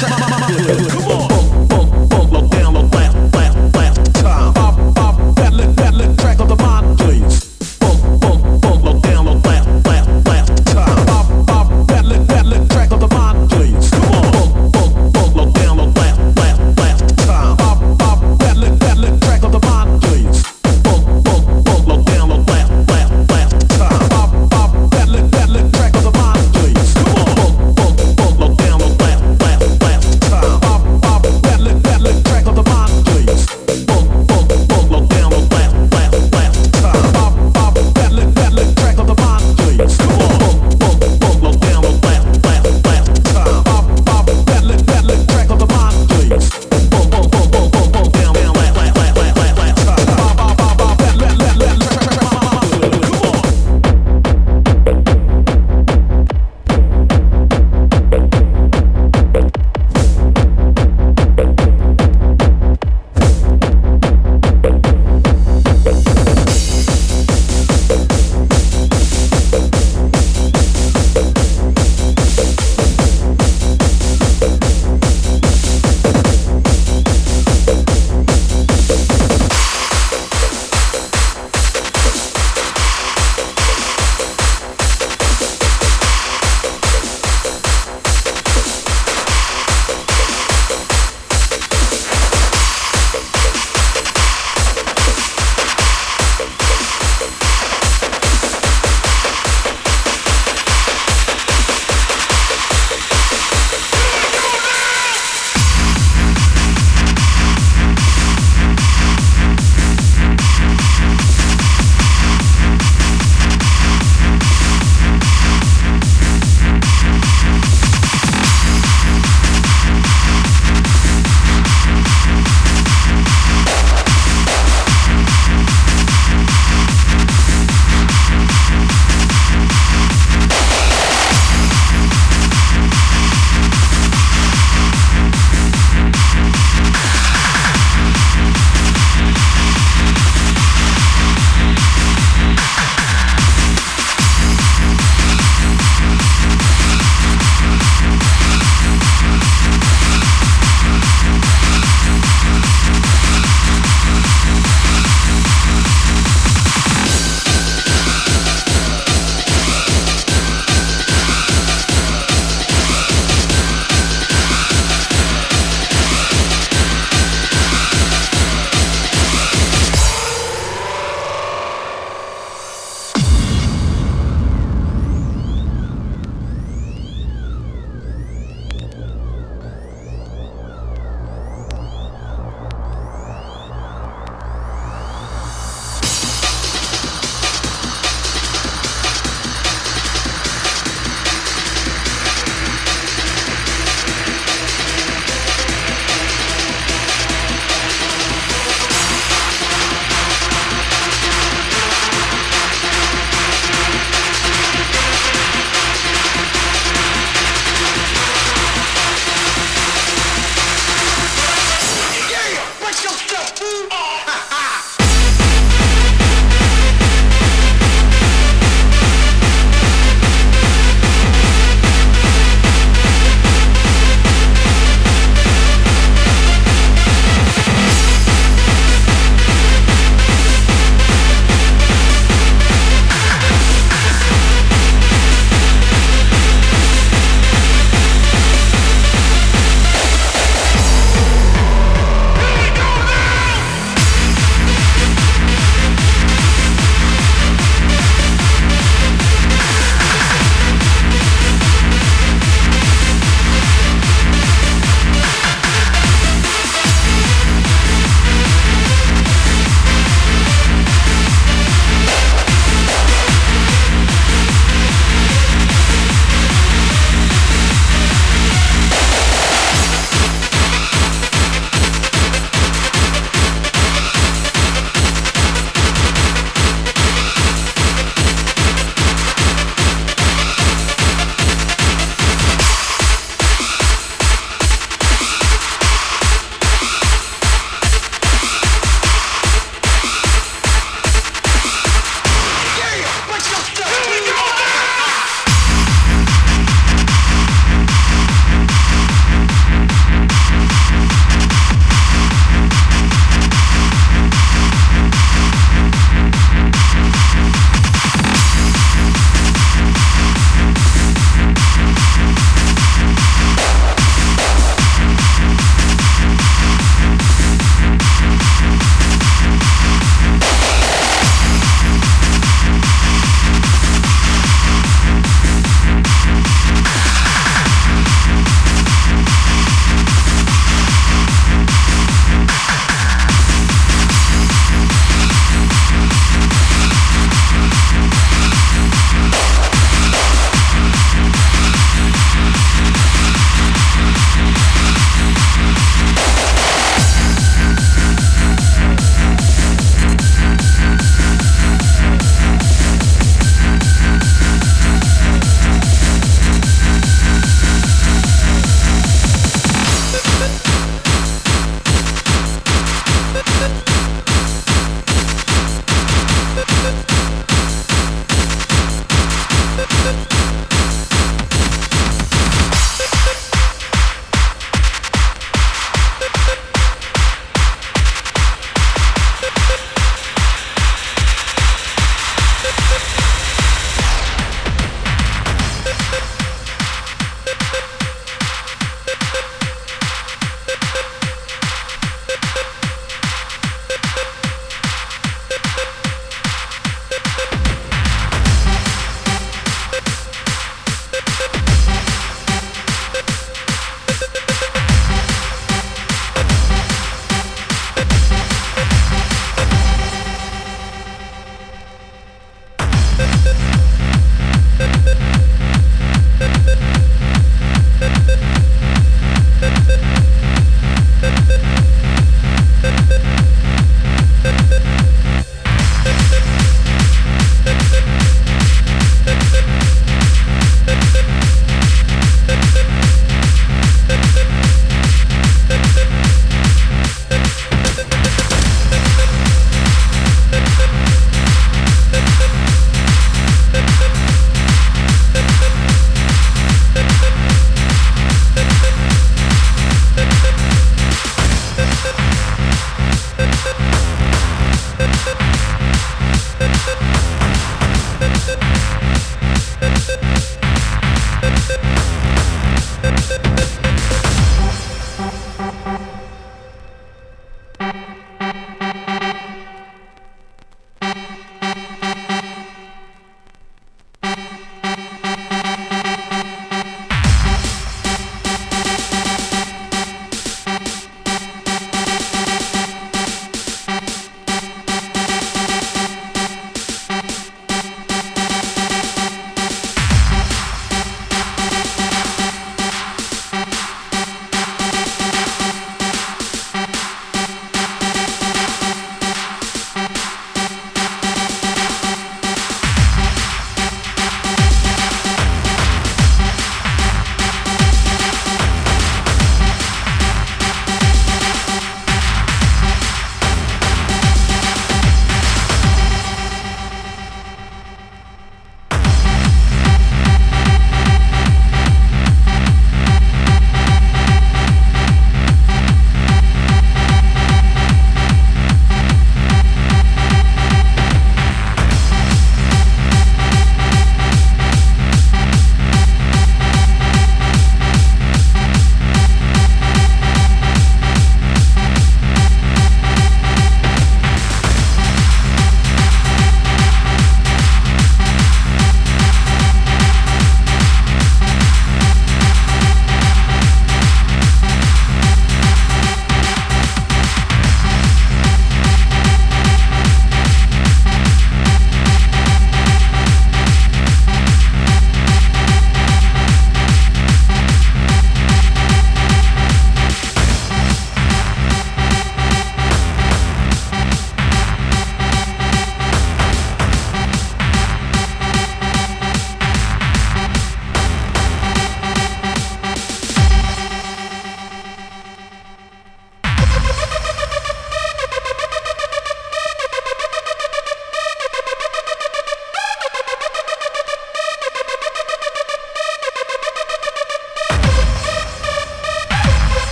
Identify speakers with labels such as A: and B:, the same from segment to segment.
A: 在吗吗吗
B: 吗吗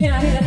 B: Yeah.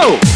B: Go!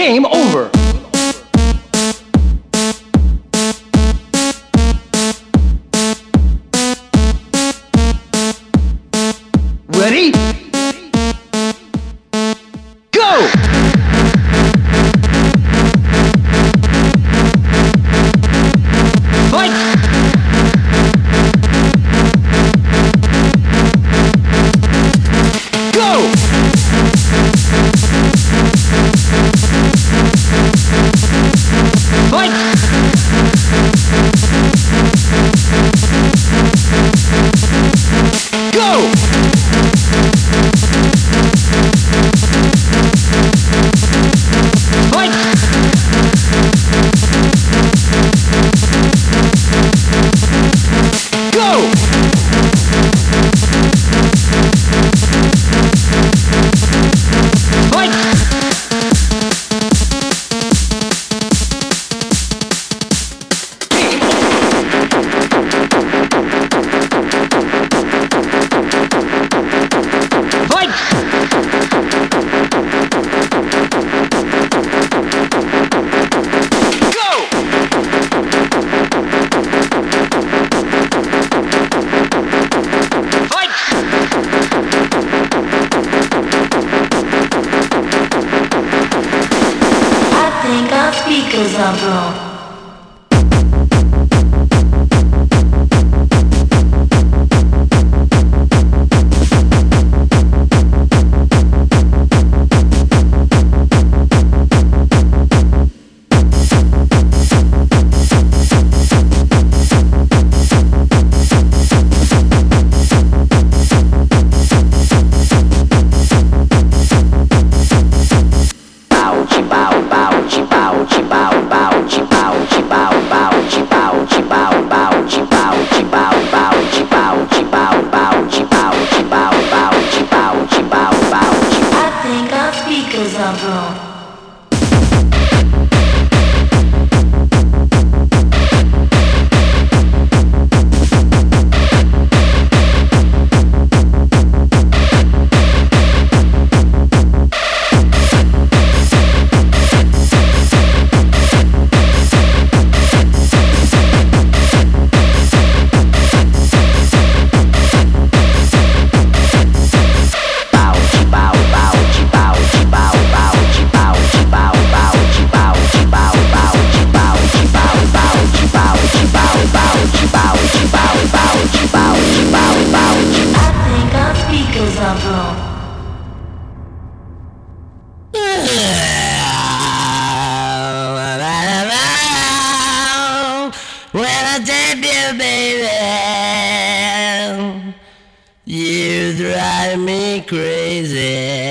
B: Game
C: drive me crazy.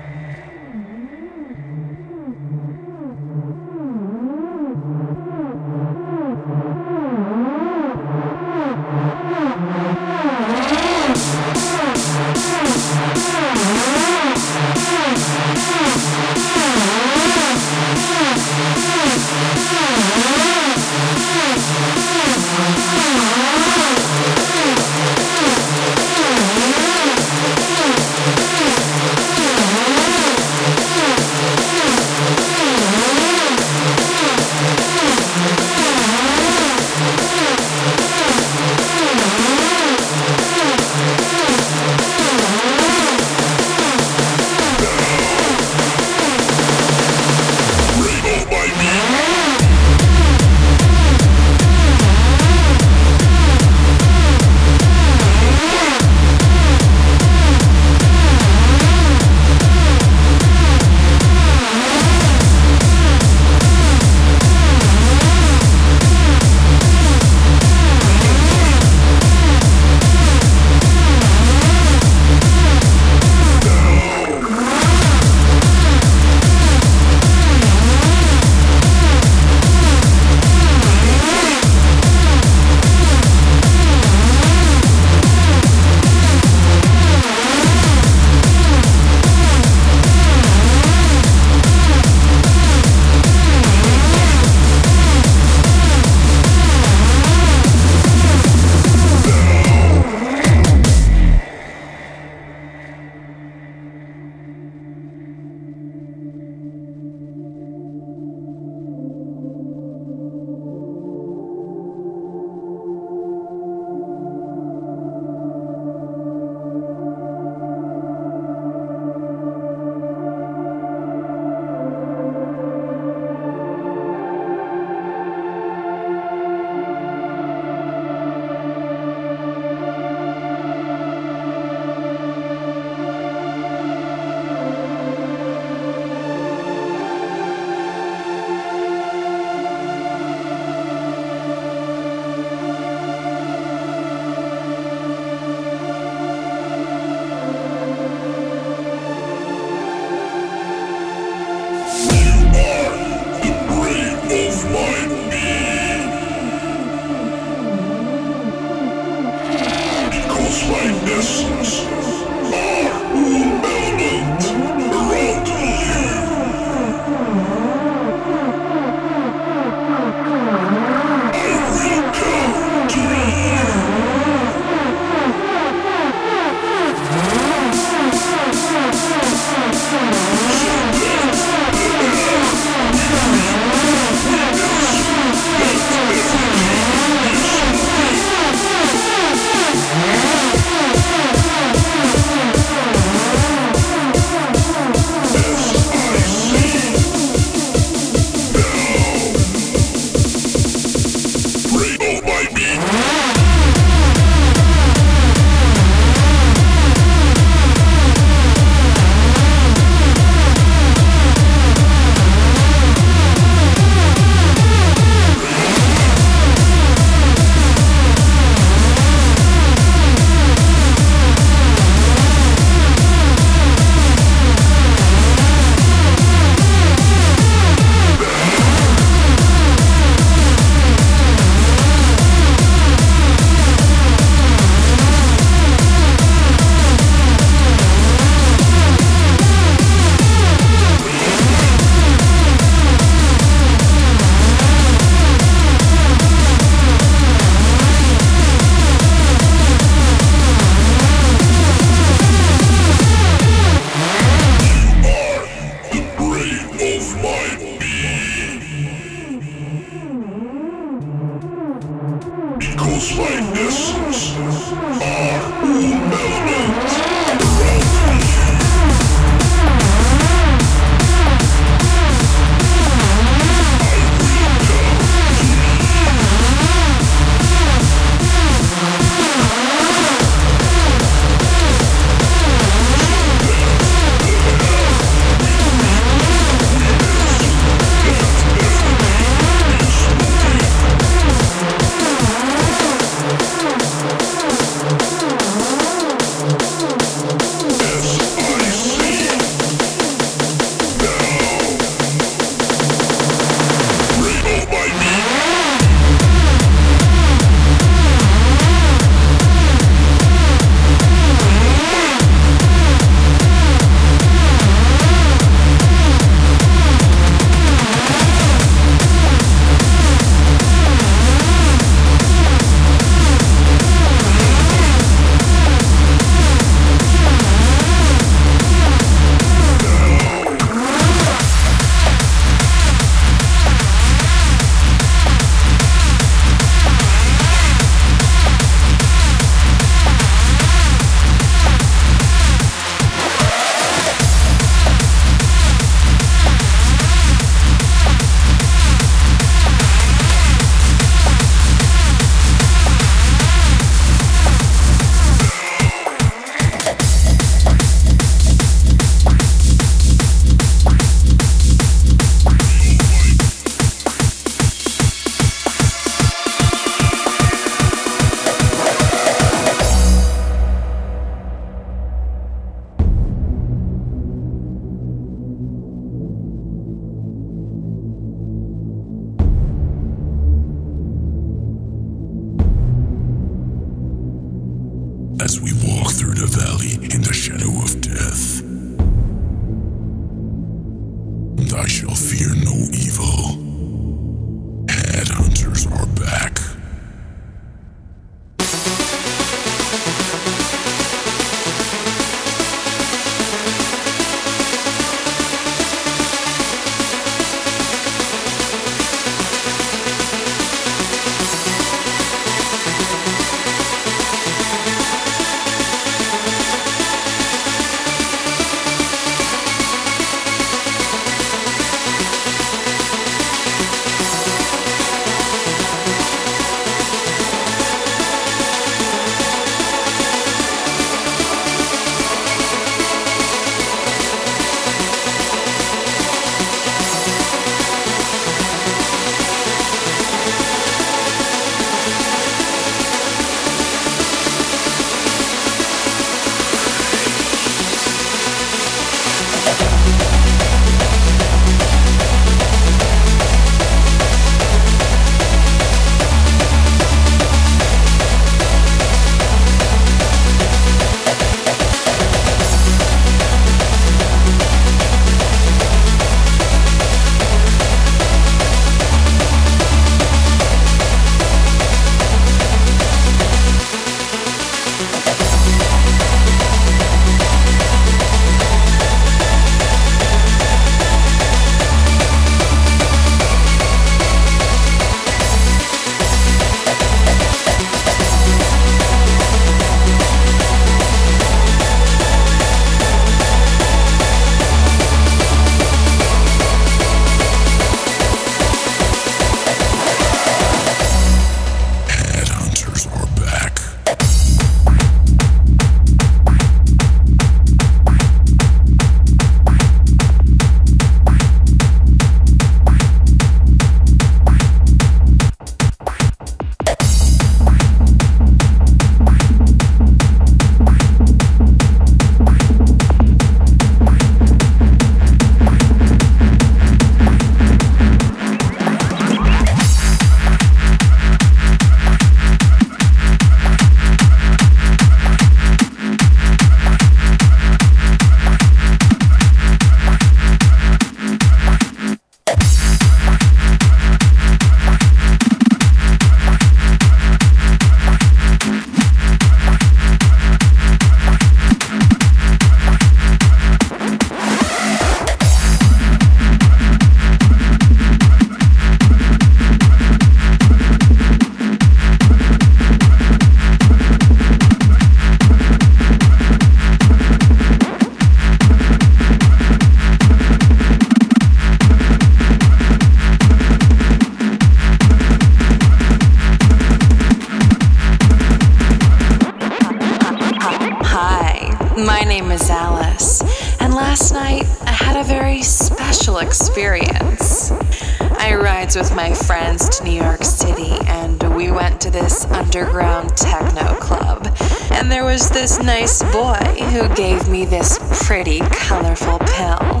D: Friends to New York City, and we went to this underground techno club. And there was this nice boy who gave me this pretty, colorful pill.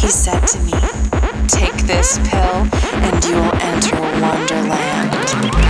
D: He said to me, Take this pill, and you will enter Wonderland.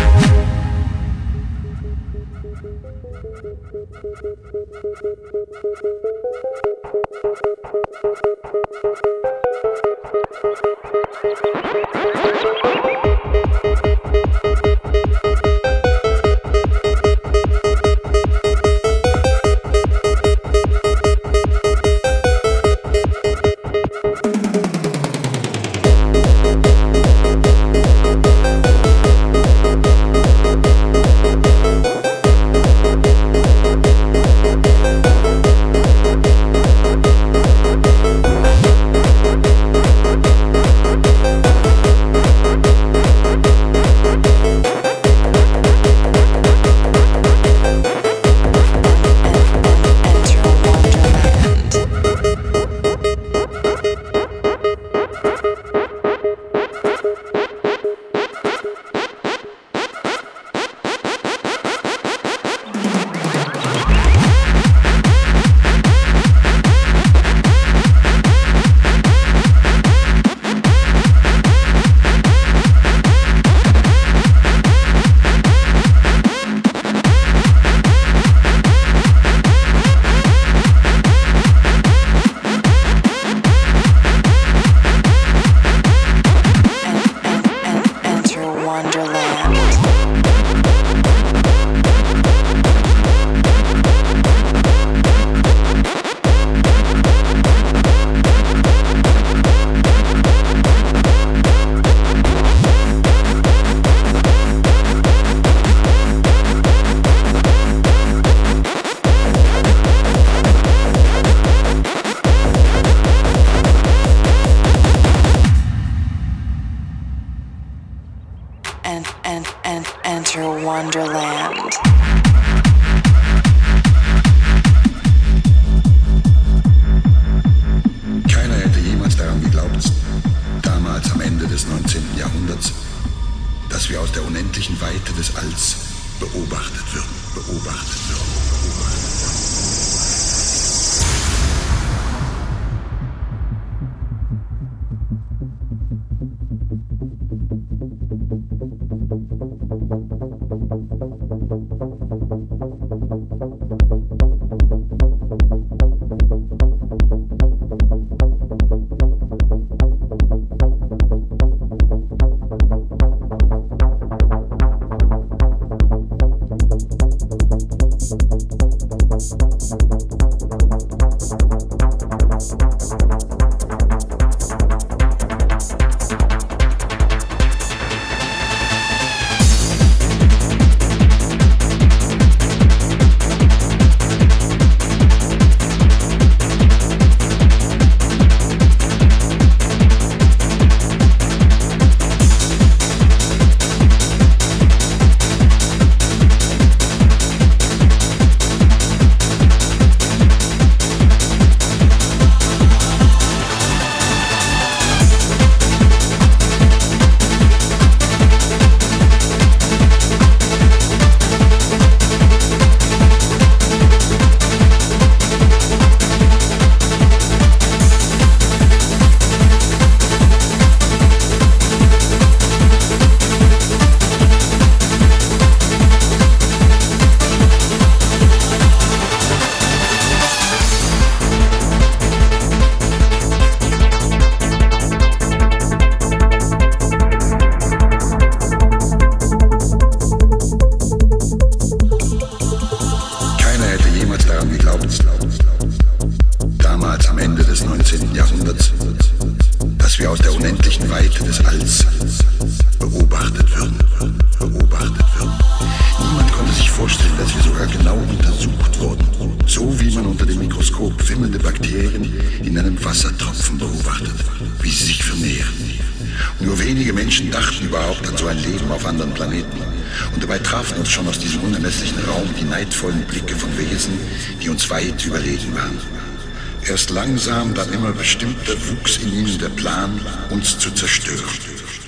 E: Langsam, dann immer bestimmter wuchs in ihnen der Plan, uns zu zerstören,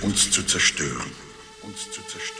E: uns zu zerstören, uns zu zerstören.